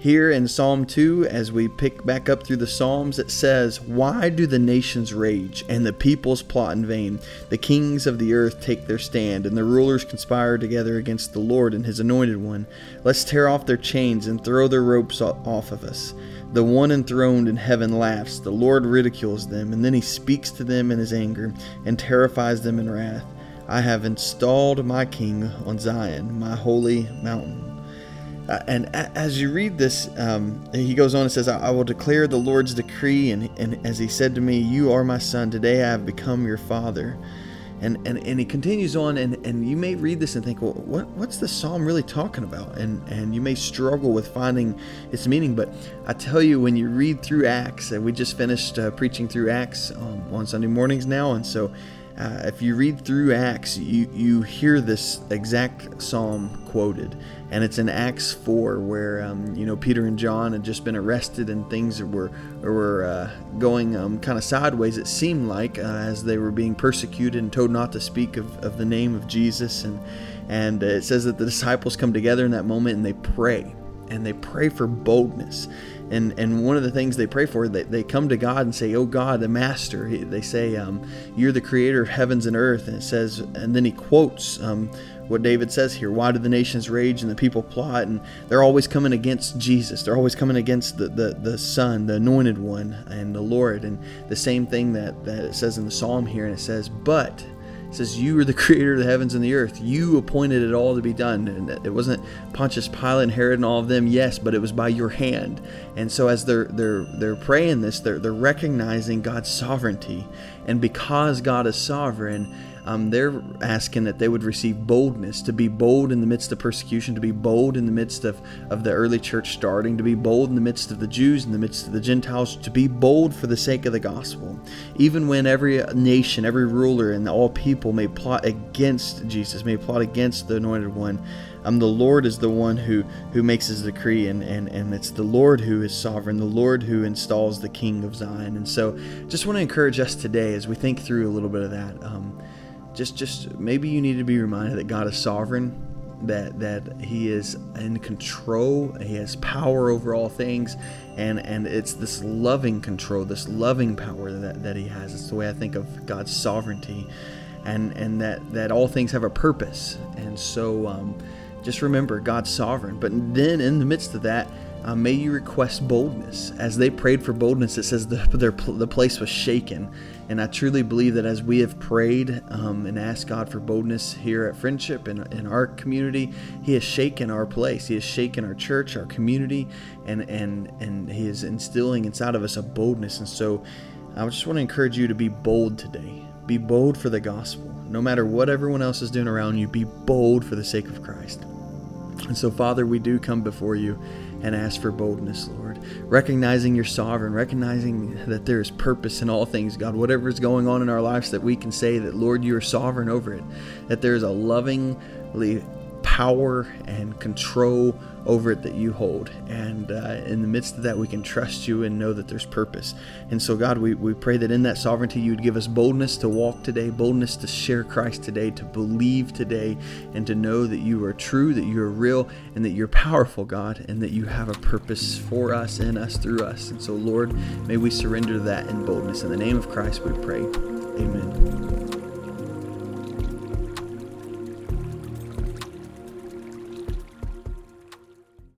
Here in Psalm 2, as we pick back up through the Psalms, it says, Why do the nations rage and the peoples plot in vain? The kings of the earth take their stand, and the rulers conspire together against the Lord and his anointed one. Let's tear off their chains and throw their ropes off of us. The one enthroned in heaven laughs, the Lord ridicules them, and then he speaks to them in his anger and terrifies them in wrath. I have installed my king on Zion, my holy mountain. Uh, and a- as you read this, um, he goes on and says, I-, I will declare the Lord's decree. And, and as he said to me, You are my son. Today I have become your father. And, and, and he continues on, and, and you may read this and think, well, what, what's the psalm really talking about? And, and you may struggle with finding its meaning. But I tell you, when you read through Acts, and we just finished uh, preaching through Acts um, on Sunday mornings now, and so uh, if you read through Acts, you, you hear this exact psalm quoted, and it's in Acts 4 where um, you know Peter and John had just been arrested and things were were uh, going um, kind of sideways. It seemed like uh, as they were being persecuted and told not to speak of, of the name of Jesus, and and it says that the disciples come together in that moment and they pray and they pray for boldness and and one of the things they pray for they, they come to god and say oh god the master. They say um, you're the creator of heavens and earth. And it says and then he quotes um, what david says here why do the nations rage and the people plot? And they're always coming against jesus. They're always coming against the, the, the son the anointed one and the lord. And the same thing that, that it says in the psalm here and it says but says, You are the creator of the heavens and the earth. You appointed it all to be done. And it wasn't Pontius Pilate and Herod and all of them, yes, but it was by your hand. And so as they're they're they're praying this, they're they're recognizing God's sovereignty. And because God is sovereign, um, they're asking that they would receive boldness to be bold in the midst of persecution, to be bold in the midst of, of the early church starting, to be bold in the midst of the Jews, in the midst of the Gentiles, to be bold for the sake of the gospel. Even when every nation, every ruler, and all people may plot against Jesus, may plot against the anointed one. Um, the Lord is the one who who makes his decree, and, and and it's the Lord who is sovereign, the Lord who installs the King of Zion. And so, just want to encourage us today as we think through a little bit of that. Um, just just maybe you need to be reminded that God is sovereign, that that He is in control, He has power over all things, and and it's this loving control, this loving power that, that He has. It's the way I think of God's sovereignty, and and that that all things have a purpose, and so um, just remember God's sovereign. But then in the midst of that uh, may you request boldness. As they prayed for boldness, it says the, their, the place was shaken. And I truly believe that as we have prayed um, and asked God for boldness here at Friendship and in our community, He has shaken our place. He has shaken our church, our community, and, and, and He is instilling inside of us a boldness. And so I just want to encourage you to be bold today. Be bold for the gospel. No matter what everyone else is doing around you, be bold for the sake of Christ. And so, Father, we do come before you and ask for boldness, Lord. Recognizing you're sovereign, recognizing that there is purpose in all things, God. Whatever is going on in our lives, that we can say that, Lord, you are sovereign over it. That there is a lovingly power and control over it that you hold. And uh, in the midst of that, we can trust you and know that there's purpose. And so, God, we, we pray that in that sovereignty, you would give us boldness to walk today, boldness to share Christ today, to believe today, and to know that you are true, that you are real, and that you're powerful, God, and that you have a purpose for us, in us, through us. And so, Lord, may we surrender that in boldness. In the name of Christ, we pray. Amen.